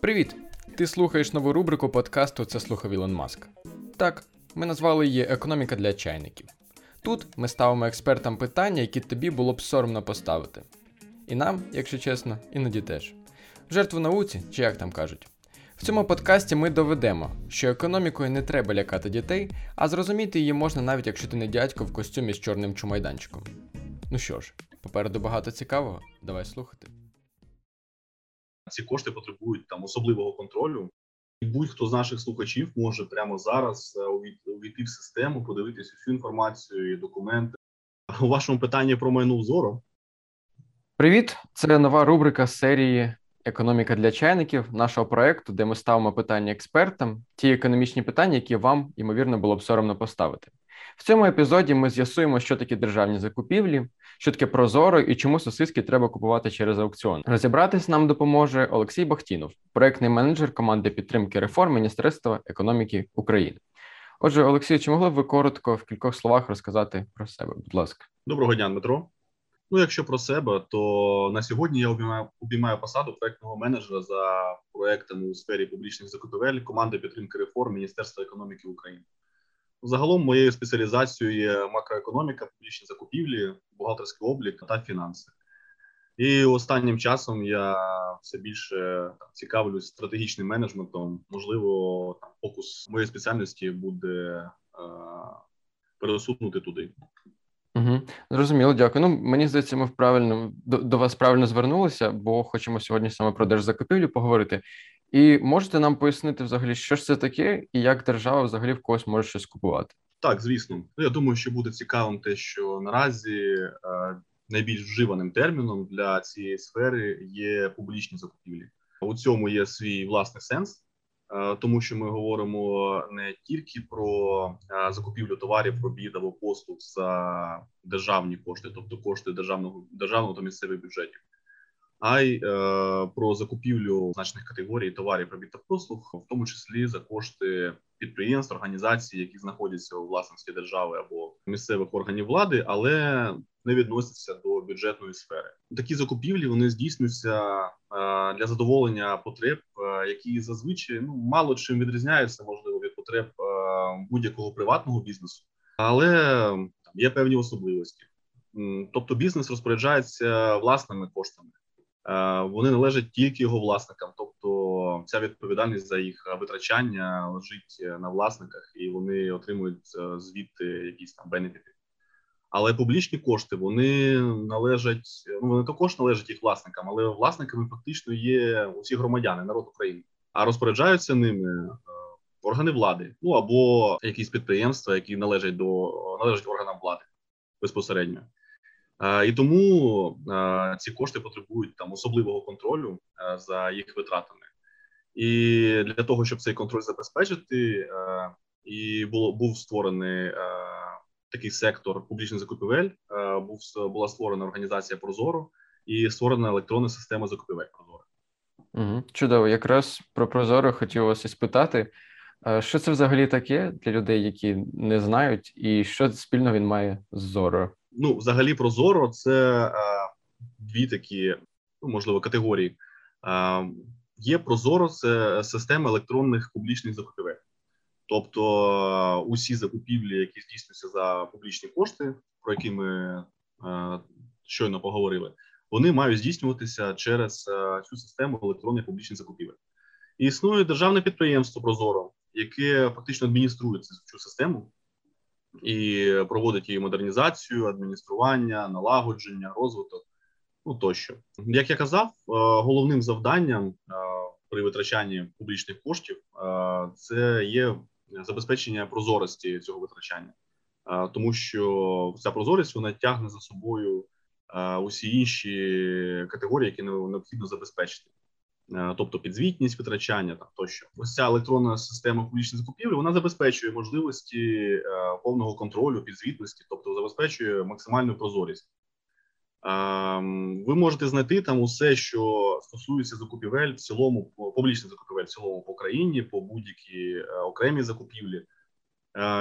Привіт! Ти слухаєш нову рубрику подкасту Це слухав Ілон Маск. Так, ми назвали її Економіка для чайників. Тут ми ставимо експертам питання, які тобі було б соромно поставити. І нам, якщо чесно, іноді теж. Жертву науці, чи як там кажуть. В цьому подкасті ми доведемо, що економікою не треба лякати дітей, а зрозуміти її можна навіть якщо ти не дядько в костюмі з чорним чумайданчиком. Ну що ж, попереду багато цікавого, давай слухати. Ці кошти потребують там особливого контролю, і будь-хто з наших слухачів може прямо зараз е, увійти в систему, подивитися всю інформацію і документи. У вашому питанні про майну взору. Привіт! Це нова рубрика серії Економіка для чайників нашого проекту, де ми ставимо питання експертам, ті економічні питання, які вам ймовірно було б соромно поставити. В цьому епізоді ми з'ясуємо, що такі державні закупівлі, що таке прозоро і чому сосиски треба купувати через аукціон. Розібратись нам допоможе Олексій Бахтінов, проектний менеджер команди підтримки реформ Міністерства економіки України. Отже, Олексій, чи могли б ви коротко в кількох словах розказати про себе? Будь ласка, доброго дня, Дмитро. Ну, якщо про себе, то на сьогодні я обіймаю обіймаю посаду проектного менеджера за проектами у сфері публічних закупівель команди підтримки реформ Міністерства економіки України. Загалом моєю спеціалізацією є макроекономіка, публічні закупівлі, бухгалтерський облік та фінанси. І останнім часом я все більше там, цікавлюсь стратегічним менеджментом. Можливо, там фокус моєї спеціальності буде е, пересунути туди. Угу. Зрозуміло, дякую. Ну мені здається, ми правильно до, до вас правильно звернулися, бо хочемо сьогодні саме про держзакупівлю поговорити. І можете нам пояснити взагалі, що ж це таке, і як держава взагалі в когось може щось купувати? Так, звісно. Ну, я думаю, що буде цікавим те, що наразі е, найбільш вживаним терміном для цієї сфери є публічні закупівлі. У цьому є свій власний сенс, е, тому що ми говоримо не тільки про е, закупівлю товарів, робіт або послуг за державні кошти, тобто кошти державного державного та місцевих бюджетів а й е, про закупівлю значних категорій товарів робіт та послуг, в тому числі за кошти підприємств, організацій, які знаходяться у власності держави або місцевих органів влади, але не відносяться до бюджетної сфери. Такі закупівлі вони здійснюються е, для задоволення потреб, е, які зазвичай ну мало чим відрізняються, можливо, від потреб будь-якого приватного бізнесу, але там є певні особливості. Тобто бізнес розпоряджається власними коштами. Е, вони належать тільки його власникам, тобто ця відповідальність за їх витрачання лежить на власниках, і вони отримують е, звідти якісь там бенефіти. Але публічні кошти вони належать, ну вони також належать їх власникам, але власниками фактично є усі громадяни, народ України, а розпоряджаються ними е, органи влади, ну або якісь підприємства, які належать до належать органам влади безпосередньо. І тому ці кошти потребують там особливого контролю за їх витратами, і для того, щоб цей контроль забезпечити, і було був створений такий сектор публічних закупівель. Був була створена організація Прозоро і створена електронна система закупівель Прозоро. Угу. Чудово, якраз про Прозоро хотів вас і спитати. Що це взагалі таке для людей, які не знають, і що спільно він має з Зоро? Ну, взагалі, Прозоро це е, дві такі, ну можливо, категорії. Е, Є Прозоро, це система електронних публічних закупівель. Тобто усі закупівлі, які здійснюються за публічні кошти, про які ми е, щойно поговорили, вони мають здійснюватися через е, цю систему електронних публічних закупівель. І існує державне підприємство Прозоро, яке фактично адмініструє цю систему і проводить її модернізацію, адміністрування, налагодження, розвиток. Ну тощо, як я казав, е, головним завданням е, при витрачанні публічних коштів е, це є забезпечення прозорості цього витрачання, тому що ця прозорість вона тягне за собою усі інші категорії, які необхідно забезпечити. Е, тобто підзвітність витрачання там тощо. Ось ця електронна система публічних закупівлі вона забезпечує можливості е, повного контролю підзвітності, тобто забезпечує максимальну прозорість. Ем, ви можете знайти там усе, що стосується закупівель в цілому, публічних закупівель в цілому по країні, по будь-які е, окремі закупівлі.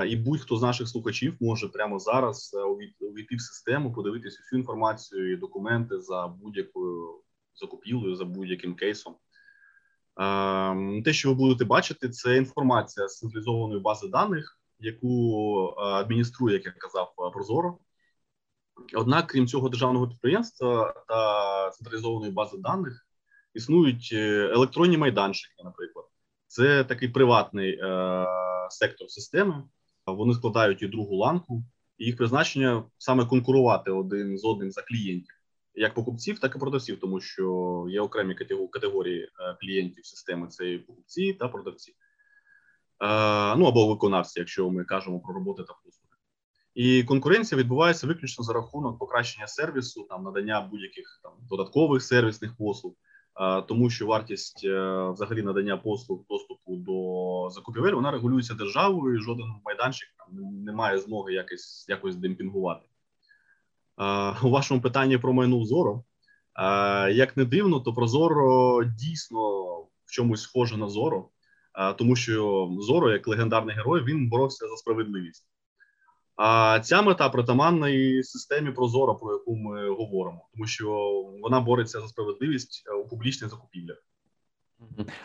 І будь-хто з наших слухачів може прямо зараз увійти в систему, подивитися всю інформацію і документи за будь-якою закупівлею за будь-яким кейсом. Те, що ви будете бачити, це інформація з централізованої бази даних, яку адмініструє, як я казав, Прозоро. Однак, крім цього державного підприємства та централізованої бази даних, існують е, електронні майданчики, наприклад, це такий приватний е, сектор системи. Вони складають і другу ланку, і їх призначення саме конкурувати один з одним за клієнтів, як покупців, так і продавців, тому що є окремі категорії е, клієнтів системи: це і покупці та продавці, е, ну або виконавці, якщо ми кажемо про роботи та послуги. І конкуренція відбувається виключно за рахунок покращення сервісу, там надання будь-яких там додаткових сервісних послуг, тому що вартість е, взагалі надання послуг доступу до закупівель вона регулюється державою. і Жоден майданчик там не має змоги якось якось демпінгувати. У вашому питанні про майну Зоро, як не дивно, то Прозоро дійсно в чомусь схоже на Зоро, тому що Зоро, як легендарний герой, він боровся за справедливість. А ця мета притаманна і системі Прозоро, про яку ми говоримо, тому що вона бореться за справедливість у публічних закупівлях.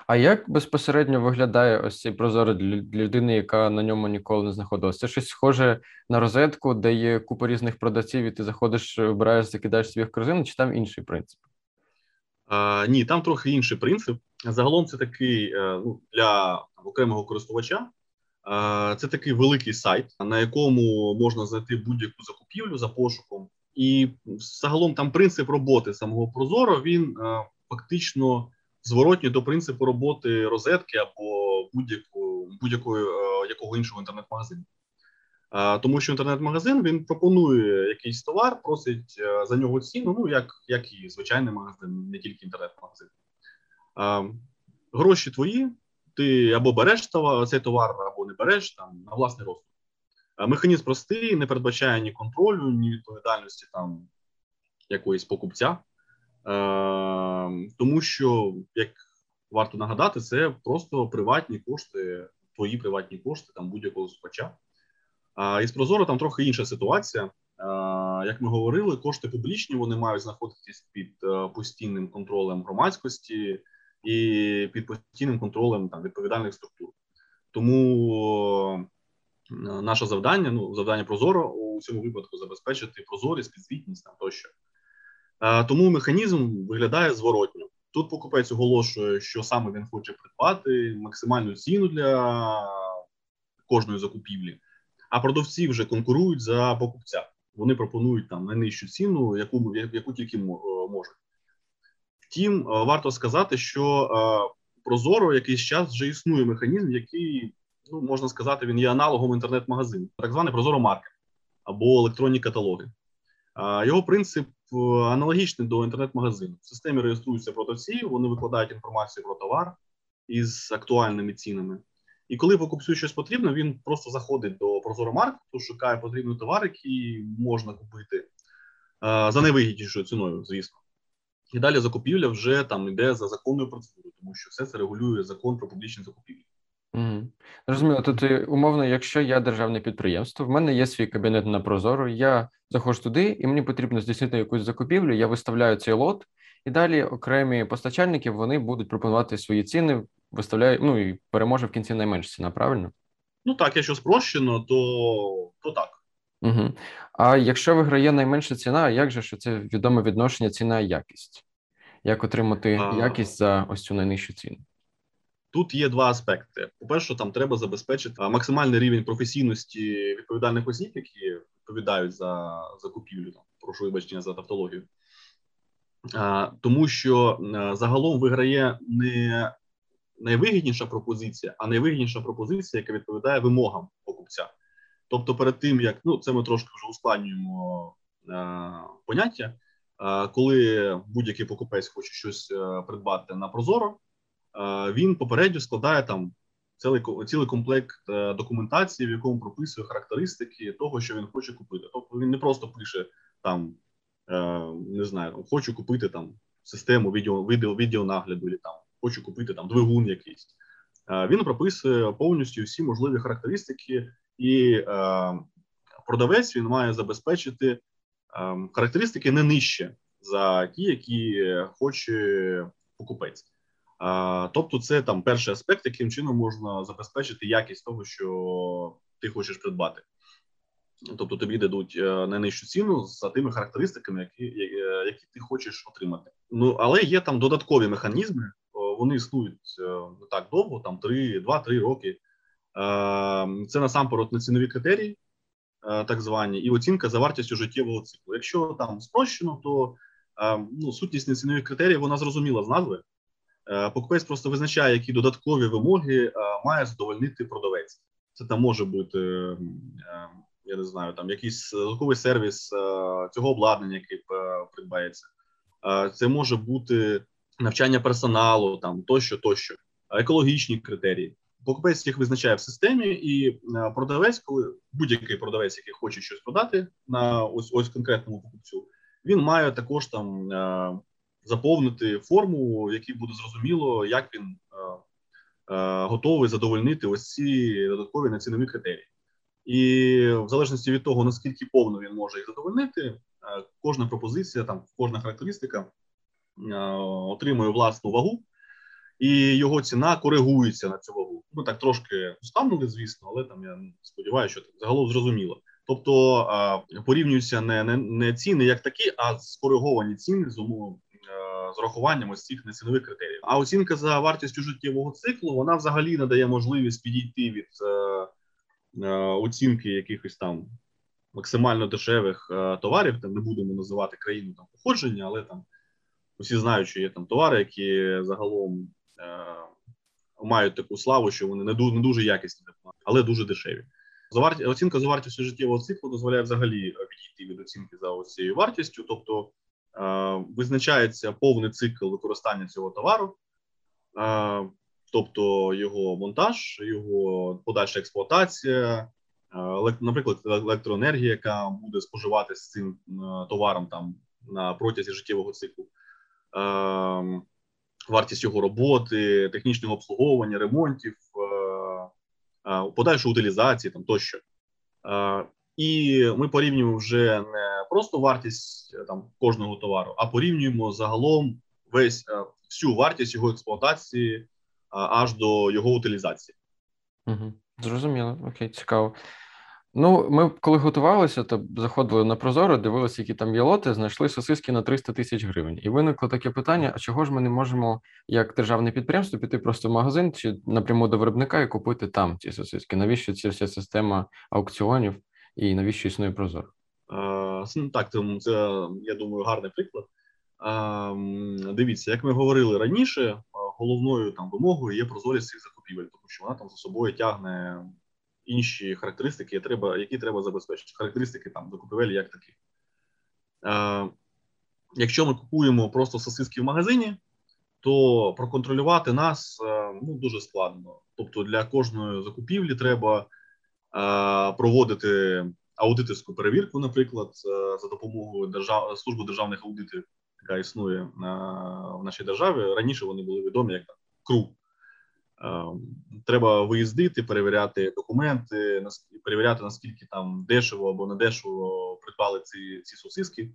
А як безпосередньо виглядає ось цей прозоро для людини, яка на ньому ніколи не знаходилася? Це щось схоже на розетку, де є купа різних продавців, і ти заходиш, вибираєш, закидаєш собі в корзину, чи там інший принцип? А, Ні, там трохи інший принцип. Загалом це такий е, ну, для окремого користувача. Це такий великий сайт, на якому можна знайти будь-яку закупівлю за пошуком, і загалом там принцип роботи самого Прозоро він фактично зворотній до принципу роботи розетки або будь-якого будь-якої якого іншого інтернет-магазину. Тому що інтернет-магазин він пропонує якийсь товар, просить за нього ціну, ну як як і звичайний магазин, не тільки інтернет-магазин. Гроші твої, ти або береш цей товар, або не береш там на власний розсуд. Механізм простий, не передбачає ні контролю, ні відповідальності там якоїсь покупця, е, тому що, як варто нагадати, це просто приватні кошти, твої приватні кошти там будь-якого слухача. А із Прозоро там трохи інша ситуація. Як ми говорили, кошти публічні вони мають знаходитись під е, постійним контролем громадськості, і під постійним контролем там відповідальних структур. Тому е, наше завдання, ну завдання Прозоро у цьому випадку забезпечити прозорість, підзвітність там тощо. Е, тому механізм виглядає зворотньо. Тут покупець оголошує, що саме він хоче придбати, максимальну ціну для кожної закупівлі, а продавці вже конкурують за покупця. Вони пропонують там найнижчу ціну, яку яку тільки можуть. Втім, е, варто сказати, що е, прозоро якийсь час вже існує механізм, який ну можна сказати, він є аналогом інтернет-магазину, так званий Прозоро Маркет або електронні каталоги. Його принцип е, аналогічний до інтернет-магазину. В системі реєструються продавці, вони викладають інформацію про товар із актуальними цінами. І коли покупцю щось потрібно, він просто заходить до Прозоро Маркету, шукає потрібний товар, який можна купити за найвигіднішою ціною, звісно. І далі закупівля вже там йде за законною процедурою, тому що все це регулює закон про публічні закупівлі. Угу. Розуміло, тут умовно, якщо я державне підприємство, в мене є свій кабінет на Прозоро, я заходжу туди, і мені потрібно здійснити якусь закупівлю, я виставляю цей лот, і далі окремі постачальники вони будуть пропонувати свої ціни, виставляю, ну і переможе в кінці найменша ціна, правильно? Ну так, якщо спрощено, то, то так. Угу. А якщо виграє найменша ціна, як же що це відоме відношення ціна якість? Як отримати а... якість за ось цю найнижчу ціну? Тут є два аспекти. По-перше, там треба забезпечити максимальний рівень професійності відповідальних осіб, які відповідають за закупівлю. Там, прошу вибачення за тавтологію. А, Тому що а, загалом виграє не найвигідніша пропозиція, а найвигідніша пропозиція, яка відповідає вимогам покупця. Тобто, перед тим як ну це ми трошки вже ускладнюємо е, поняття, коли будь-який покупець хоче щось придбати на Прозоро, він попередньо складає там цілий цілий комплект е, документації, в якому прописує характеристики того, що він хоче купити. Тобто він не просто пише там, е, не знаю, хочу купити там систему відео, відео, відеонагляду, або там хочу купити там двигун якийсь. Він прописує повністю всі можливі характеристики і е, продавець він має забезпечити е, характеристики не нижче за ті, які хоче покупець. Тобто, це там перший аспект, яким чином можна забезпечити якість того, що ти хочеш придбати. Тобто тобі дадуть е, найнижчу ціну за тими характеристиками, які е, які ти хочеш отримати. Ну але є там додаткові механізми, вони існують е, не так довго, там 3, 2-3 роки. Це насамперед не цінові критерії, так звані, і оцінка за вартістю життєвого циклу. Якщо там спрощено, то ну, сутність нецінових критеріїв вона зрозуміла з назви. Покупець просто визначає, які додаткові вимоги має задовольнити продавець. Це там може бути я не знаю, там якийсь додатковий сервіс е, цього обладнання, який е, придбається. Е, це може бути навчання персоналу, там тощо, тощо, екологічні критерії. Покупець їх визначає в системі, і продавець, коли будь-який продавець, який хоче щось продати на ось ось конкретному покупцю, він має також там заповнити форму, в якій буде зрозуміло, як він готовий задовольнити ось ці додаткові націнові критерії. І в залежності від того, наскільки повно він може їх задовольнити, е, кожна пропозиція, там кожна характеристика е, отримує власну вагу, і його ціна коригується на цю вагу. Ми так трошки уставнули, звісно, але там я сподіваюся, що загалом зрозуміло. Тобто е, порівнюються не не, не ціни як такі, а скориговані ціни з умовом з урахуванням ось цих нецінових критеріїв. А оцінка за вартістю життєвого циклу вона взагалі надає можливість підійти від Е, оцінки якихось там максимально дешевих е, товарів. Там не будемо називати країну там походження, але там усі знають, що є там товари, які загалом е, мають таку славу, що вони не дуже, не дуже якісні, але дуже дешеві. Заварті оцінка за вартістю життєвого циклу дозволяє взагалі відійти від оцінки за цією вартістю, тобто е, визначається повний цикл використання цього товару. Е, тобто його монтаж, його подальша експлуатація, е, наприклад, електроенергія, яка буде споживатися цим е, товаром там на протязі життєвого циклу, вартість його роботи, технічного обслуговування, ремонтів, е, подальшої утилізації там тощо. І ми порівнюємо вже не просто вартість там кожного товару, а порівнюємо загалом весь всю вартість його експлуатації аж до його утилізації. Угу. Зрозуміло, окей, цікаво. Ну, ми коли готувалися, то заходили на Прозоро, дивилися, які там є лоти, знайшли сосиски на 300 тисяч гривень. І виникло таке питання: а чого ж ми не можемо, як державне підприємство, піти просто в магазин чи напряму до виробника і купити там ці сосиски? Навіщо ця вся система аукціонів і навіщо існує Прозоро? Е, так, це я думаю, гарний приклад. Е, дивіться, як ми говорили раніше, головною там вимогою є прозорість цих закупівель, тому що вона там за собою тягне інші характеристики, які треба які треба забезпечити. Характеристики там закупівель як такі. Е, Якщо ми купуємо просто сосиски в магазині, то проконтролювати нас е, ну, дуже складно. Тобто для кожної закупівлі треба е, проводити аудиторську перевірку, наприклад, е, за допомогою держав... служби державних аудитів яка існує в нашій державі. Раніше вони були відомі як КРУ. Треба виїздити, перевіряти документи, перевіряти наскільки там дешево або недешево придбали ці ці сосиски.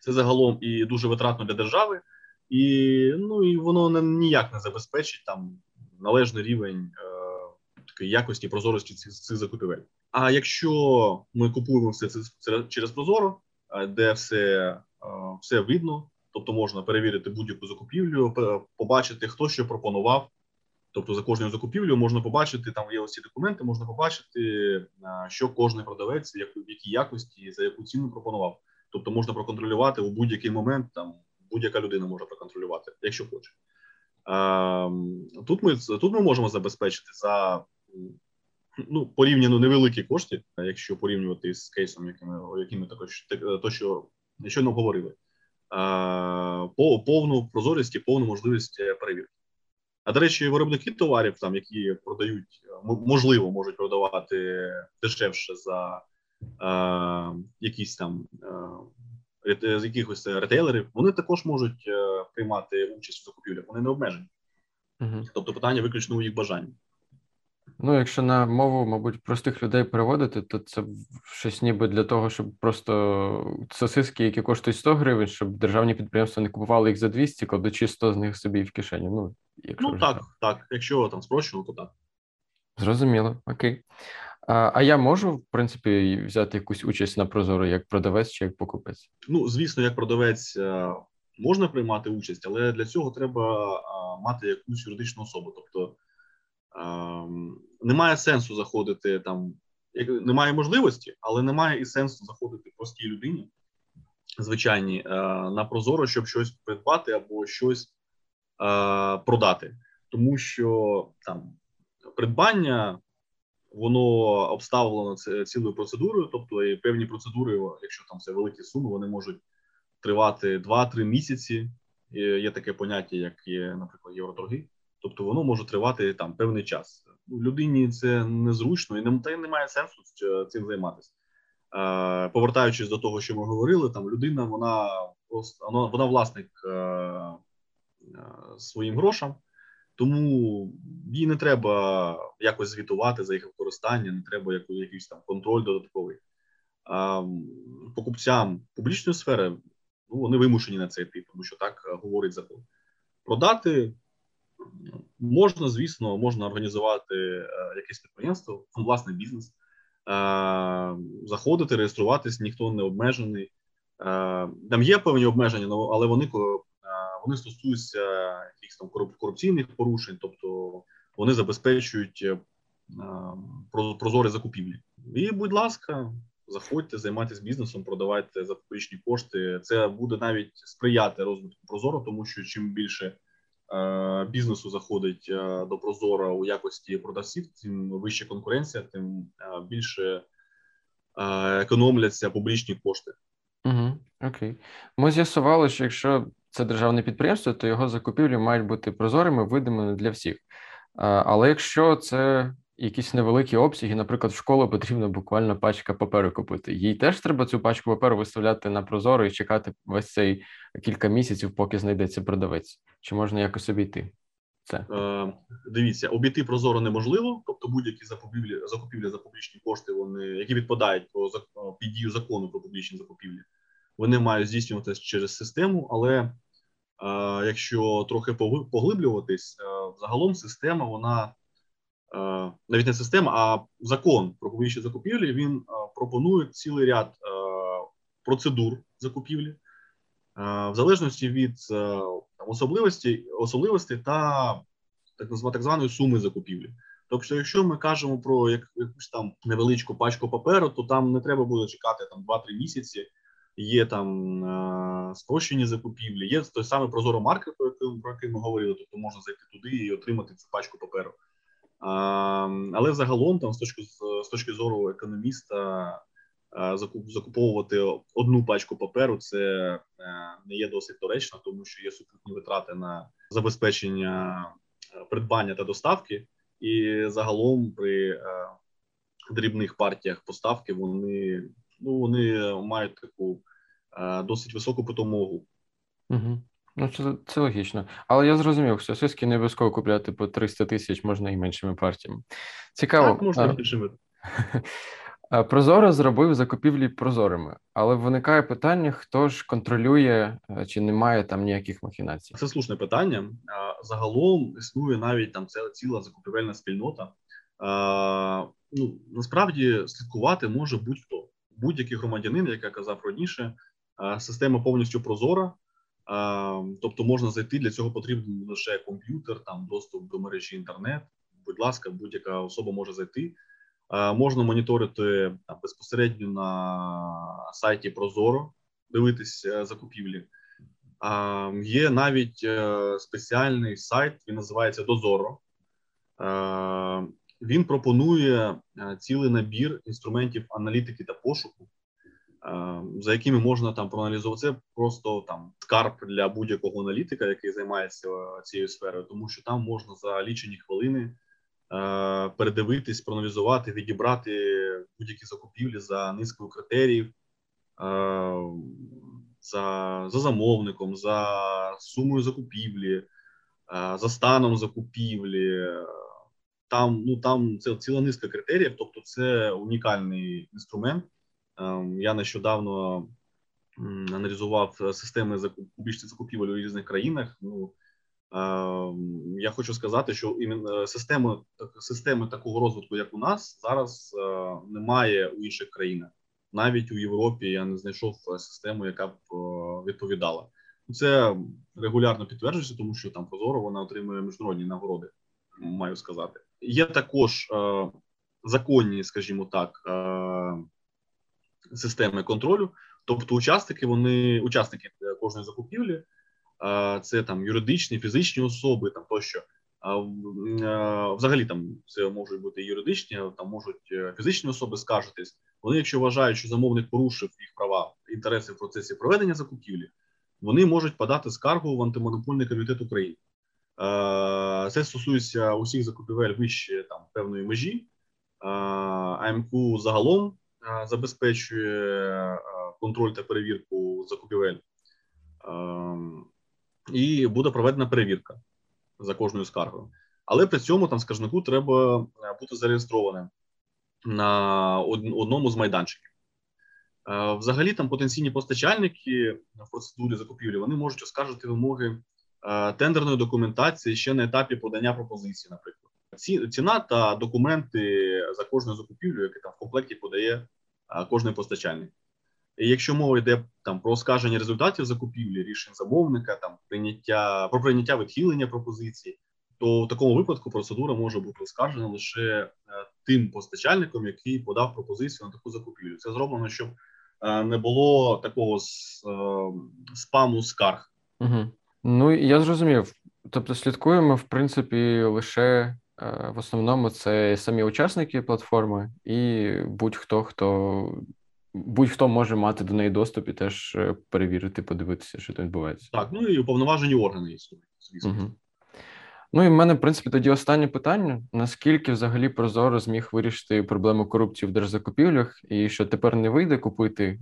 Це загалом і дуже витратно для держави, і ну і воно ніяк не забезпечить там належний рівень е, такої якості прозорості цих закупівель. А якщо ми купуємо все це, через Прозоро, е, де все все видно, тобто можна перевірити будь-яку закупівлю, побачити, хто що пропонував. Тобто за кожною закупівлею можна побачити, там є ось документи, можна побачити, що кожен продавець, в якій якості за яку ціну пропонував.Тобто можна проконтролювати у будь-який момент, там будь-яка людина може проконтролювати, якщо хоче. Тут ми тут ми можемо забезпечити за ну, порівняно невеликі кошти, якщо порівнювати з кейсом, якими якими також то, що щойно говорили, по повну прозорість і повну можливість е, перевірки. А до речі, виробники товарів, там які продають, можливо, можуть продавати дешевше за е, якісь там е, з якихось ретейлерів, вони також можуть е, приймати участь в закупівлях, вони не обмежені. Uh-huh. Тобто питання виключно у їх бажанні. Ну, якщо на мову, мабуть, простих людей переводити, то це щось ніби для того, щоб просто сосиски, які коштують 100 гривень, щоб державні підприємства не купували їх за 200, кладучи 100 з них собі в кишені. Ну, якщо ну так, так. Якщо там спрощено, то так. Зрозуміло, окей. А а я можу, в принципі, взяти якусь участь на Прозоро як продавець чи як покупець? Ну, звісно, як продавець е, можна приймати участь, але для цього треба мати якусь юридичну особу. Тобто немає сенсу заходити там, немає можливості, але немає і сенсу заходити простій людині, звичайні, е, на Прозоро, щоб щось придбати або щось е, продати, тому що там придбання. Воно обставлено цілою процедурою, тобто і певні процедури, якщо там це великі суми, вони можуть тривати 2-3 місяці. Є таке поняття, як є, наприклад, євроторги. Тобто воно може тривати там певний час. Людині це незручно і не та й немає сенсу цим займатися. Е, повертаючись до того, що ми говорили, там людина, вона просто вона, вона власник е, е, своїм грошам, тому їй не треба якось звітувати за їх використання, не треба якийсь там контроль додатковий. Е, покупцям публічної сфери ну, вони вимушені на це йти, тому що так говорить закон. Продати можна, звісно, можна організувати е, якесь підприємство, власний бізнес, е, заходити, реєструватись, ніхто не обмежений. Там є певні обмеження, але вони вони стосуються якихось там корупційних порушень, тобто вони забезпечують прозорі закупівлі. І, будь ласка, заходьте, займайтесь бізнесом, продавайте за кошти. Це буде навіть сприяти розвитку Прозоро, тому що чим більше е, бізнесу заходить е, до Прозора у якості продавців, тим вища конкуренція, тим е, більше е, економляться публічні кошти. Угу, Окей, ми з'ясували, що якщо це державне підприємство, то його закупівлі мають бути прозорими, видимими для всіх. Але якщо це якісь невеликі обсяги, наприклад, в школу потрібно буквально пачка паперу купити. Їй теж треба цю пачку паперу виставляти на прозоро і чекати весь цей кілька місяців, поки знайдеться продавець. Чи можна якось обійти? Це е, дивіться, обійти прозоро неможливо, тобто будь-які закупівлі закупівлі за публічні кошти, вони які відпадають по під дію закону про публічні закупівлі, вони мають здійснюватися через систему. Але е, якщо трохи поглиблюватись, е, загалом система вона Е, навіть не система, а закон про публічні закупівлі він е, пропонує цілий ряд е, процедур закупівлі в залежності від особливості особливостей та так назвати так званої суми закупівлі. Тобто, якщо ми кажемо про якусь там невеличку пачку паперу, то там не треба буде чекати там 2-3 місяці. Є там спрощені закупівлі, є той самий прозоро маркет, про який ми говорили, тобто можна зайти туди і отримати цю пачку паперу. Але загалом, там з точки з точки зору економіста, закуповувати одну пачку паперу це е, не є досить доречно, тому що є супутні витрати на забезпечення е, придбання та доставки, і загалом при е, дрібних партіях поставки вони ну вони мають таку досить високу потомогу. Угу. Ну, це це логічно. Але я зрозумів, що сиски не обов'язково купляти по 300 тисяч можна і меншими партіями. Цікаво. Так, можна і меншими. Прозоро зробив закупівлі прозорими, але виникає питання: хто ж контролює, е, чи немає там ніяких махінацій? Це слушне питання. Загалом існує навіть там ціла закупівельна спільнота. Ну насправді слідкувати може будь-хто, будь-який громадянин, як я казав раніше, система повністю прозора. Тобто можна зайти для цього потрібен лише комп'ютер, там доступ до мережі інтернет. Будь ласка, будь-яка особа може зайти. Можна моніторити безпосередньо на сайті Прозоро, дивитися закупівлі. Є навіть е, спеціальний сайт, він називається Дозоро. Він пропонує е, цілий набір інструментів аналітики та пошуку. За якими можна там проаналізувати це просто там скарб для будь-якого аналітика, який займається е, цією сферою, тому що там можна за лічені хвилини е, передивитись, проаналізувати, відібрати будь-які закупівлі за низкою критеріїв, е, за за замовником, за сумою закупівлі, за станом закупівлі. там ну там це ціла низка критеріїв, тобто це унікальний інструмент. Я нещодавно аналізував системи публічних закупівель у різних країнах. Ну я хочу сказати, що іменно системи системи такого розвитку, як у нас, зараз е, немає у інших країнах. Навіть у Європі я не знайшов систему, яка б е, відповідала. Це регулярно підтверджується, тому що там Прозоро вона отримує міжнародні нагороди. Маю сказати, є також е, законні, скажімо так, е, системи контролю. Тобто, учасники, вони учасники кожної закупівлі, е, це там юридичні, фізичні особи, там тощо. Взагалі там це можуть бути юридичні, там можуть е, фізичні особи скаржитись. Вони, якщо вважають, що замовник порушив їх права інтереси в процесі проведення закупівлі, вони можуть подати скаргу в антимонопольний комітет України. Це стосується усіх закупівель вище там певної межі. АМКУ загалом забезпечує контроль та перевірку закупівель, і буде проведена перевірка за кожною скаргою. Але при цьому там скаржнику треба бути зареєстрованим на одному з майданчиків. Взагалі, там потенційні постачальники в процедурі закупівлі вони можуть оскаржити вимоги тендерної документації ще на етапі подання пропозиції, наприклад. Ціна та документи за кожною закупівлю, які там в комплекті подає кожний постачальник. Якщо мова йде там про оскарження результатів закупівлі, рішень замовника, там прийняття про прийняття відхилення пропозицій, то в такому випадку процедура може бути оскаржена лише е, тим постачальником, який подав пропозицію на таку закупівлю. Це зроблено, щоб е, не було такого е, спаму скарг. Угу. Ну я зрозумів. Тобто, слідкуємо в принципі лише в основному це самі учасники платформи і будь-хто хто будь-хто може мати до неї доступ і теж е, перевірити, подивитися, що там відбувається. Так, ну і уповноважені органи існують, звісно. Угу. Ну і в мене, в принципі, тоді останнє питання: наскільки взагалі Прозоро зміг вирішити проблему корупції в держзакупівлях, і що тепер не вийде купити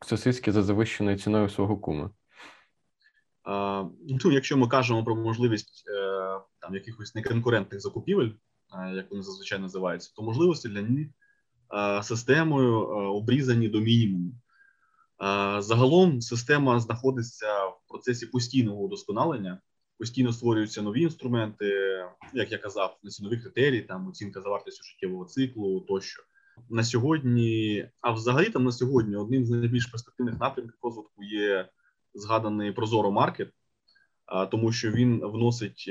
сосиски за завищеною ціною свого кума? Ну, Якщо ми кажемо про можливість е, там якихось неконкурентних закупівель, е, як вони зазвичай називаються, то можливості для них системою е, обрізані до мінімуму. Е, загалом система знаходиться в процесі постійного удосконалення, постійно створюються нові інструменти, як я казав, цінові критерії, там оцінка за вартістю життєвого циклу тощо. На сьогодні, а взагалі там на сьогодні одним з найбільш перспективних напрямків розвитку є згаданий Прозоро Маркет, тому що він вносить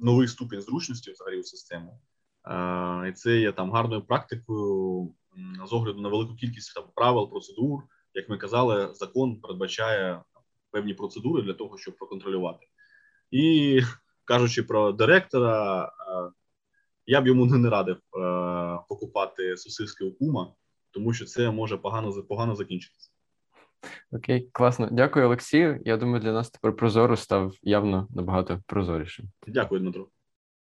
новий ступінь зручності взагалі у систему. І це є там гарною практикою з огляду на велику кількість там, правил, процедур. Як ми казали, закон передбачає певні процедури для того, щоб проконтролювати. І кажучи про директора, я б йому не радив покупати сосиски у кума, тому що це може погано погано закінчитися. Окей, класно. Дякую, Олексію. Я думаю, для нас тепер прозоро став явно набагато прозорішим. Дякую, Дмитро.